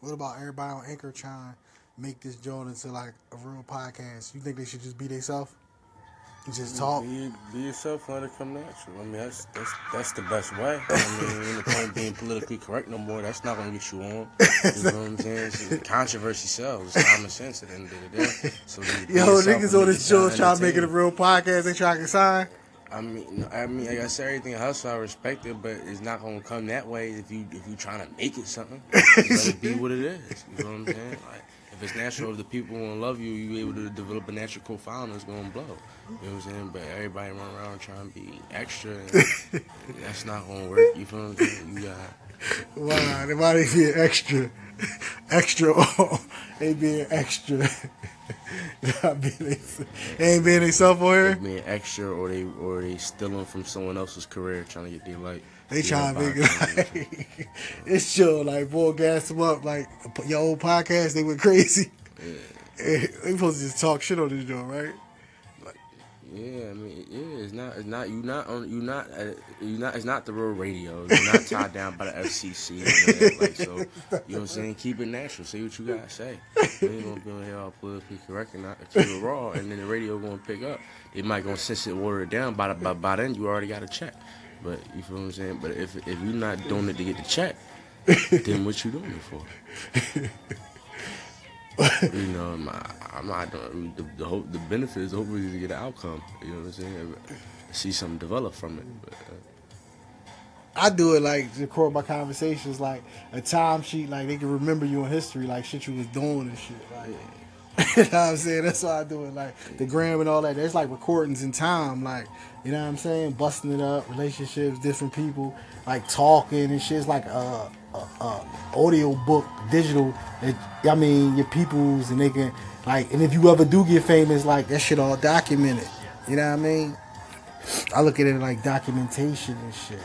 What about everybody on Anchor trying to make this joint into like a real podcast? You think they should just be themselves? Just talk? Be, be yourself, let it come natural. I mean, that's that's that's the best way. I mean, ain't the point being politically correct no more. That's not gonna get you on. You know what I'm saying? It's- controversy sells. It's common sense at the end of the day. So Yo, niggas on this show trying to make it a real podcast. They trying to sign. I mean, I mean, like I said, everything hustle, I respect it, but it's not gonna come that way if you if you trying to make it something. Let it be what it is. You know what I'm saying? Like, if it's natural, if the people want to love you, you able to develop a natural profile, and it's gonna blow. You know what I'm saying? But everybody run around trying to be extra, and that's not gonna work. You feel what I'm saying? You got Wow, even being extra, extra. they being extra. Not being they, they ain't being themselves on here. being extra, or they or they stealing from someone else's career, trying to get their light. They trying to make it like it's chill. Like boy, gas them up. Like your old podcast, they went crazy. they supposed to just talk shit on this joint, right? Yeah, I mean, yeah, it's not, it's not, you not on, you not, uh, you not, it's not the real radio. You're not tied down by the FCC. That. Like, so, you know what I'm saying? Keep it natural. Say what you gotta say. You ain't gonna be on here all politically correct and not it raw, and then the radio gonna pick up. They might gonna sense it, water it down. By, the, by by then, you already got a check. But you feel what I'm saying? But if if you're not doing it to get the check, then what you doing it for? You know, my, I'm not doing the the, hope, the benefit is hopefully to get an outcome. You know what I'm saying? See something develop from it. But, uh, I do it like to record my conversations, like a time sheet, like they can remember you in history, like shit you was doing and shit. Like, you know what I'm saying? That's why I do it. Like the gram and all that. There's like recordings in time, like you know what I'm saying, busting it up, relationships, different people, like talking and shit. It's like a, a, a audio book, digital. It, I mean, your peoples and they can like, and if you ever do get famous, like that shit all documented. You know what I mean? I look at it like documentation and shit.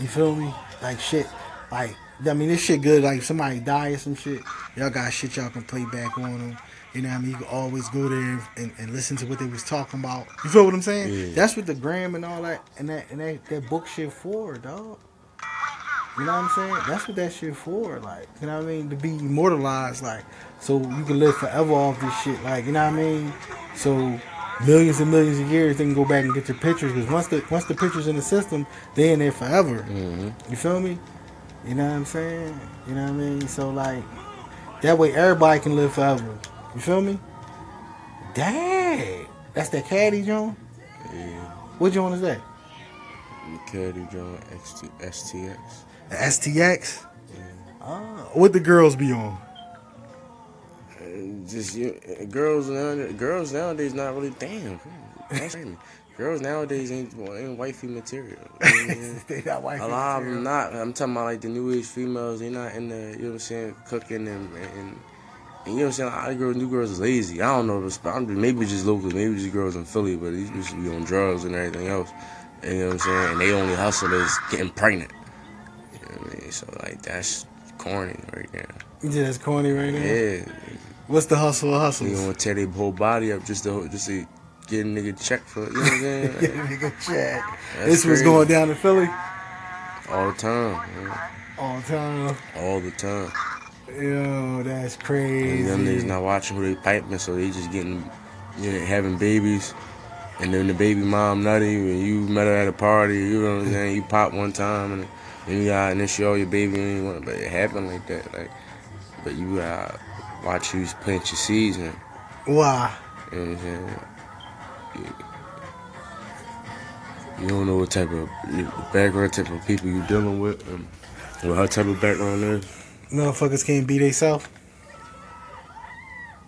You feel me? Like shit. Like I mean, this shit good. Like if somebody die or some shit, y'all got shit y'all can play back on them. You know what I mean? You can always go there and, and listen to what they was talking about. You feel what I'm saying? Yeah. That's what the gram and all that and that and that, that book shit for, dog. You know what I'm saying? That's what that shit for. Like, you know what I mean? To be immortalized, like, so you can live forever off this shit. Like, you know what I mean? So millions and millions of years they can go back and get your pictures because once the once the pictures in the system, they in there forever. Mm-hmm. You feel me? You know what I'm saying? You know what I mean? So like that way everybody can live forever. You feel me? Dang. That's that caddy John? yeah, What John is that? The caddy John XT, STX. The STX? Ah, what the girls be on? Just you, girls nowadays, girls nowadays not really damn. That's crazy. Girls nowadays ain't ain't wifey material. You know what I mean? they not white A lot of them not. I'm talking about like the new age females. They're not in the you know what I'm saying cooking and and, and you know what I'm saying. A lot of girls, new girls is lazy. I don't know if it's I'm maybe just local. Maybe just girls in Philly, but these used to be on drugs and everything else. And, you know what I'm saying. And they only hustle is getting pregnant. You know what I mean? So like that's corny right now. Just that's corny right now. Yeah, What's the hustle of you hustles? gonna tear their whole body up just to just to get a nigga check for it. You know what I'm saying? Yeah, nigga, check. That's This was going down in Philly All the time, man. all the time. all the time. Yo, that's crazy. And crazy. them niggas not watching who they piping, so they just getting, you know, having babies. And then the baby mom nutty, and you met her at a party, you know what I'm saying? You pop one time, and then you gotta initiate all your baby, and you want, but it happened like that. Like, but you gotta watch who's plant your seeds, and Why? you know what I'm saying? You, you don't know what type of background, type of people you dealing with, and what her type of background is. Motherfuckers can't be theyself.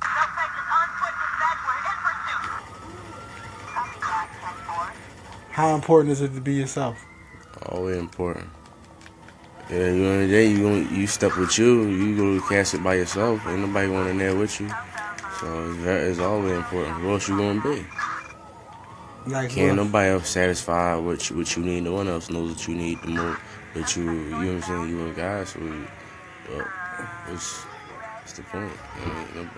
Suspect is on foot with bed. We're in pursuit. Copy that, 10-4. How important is it to be yourself? Always important. Yeah, you know, day you gonna- you step with you, you go cast it by yourself. Ain't nobody going in there with you. So it's, very, it's always important. Who else you gonna be? Like Can't what? nobody else satisfy what you, what you need. No one else knows what you need the more. But you, you know what I'm saying. You a guy, so you, well, what's, what's the point? You know, no,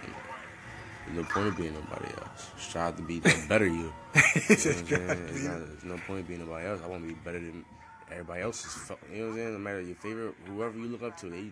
there's no point of being nobody else. Strive to be the better you. You know what I'm saying? It's not, there's no point of being nobody else. I want to be better than everybody else's. fu- You know what I'm saying? No matter your favorite, whoever you look up to, they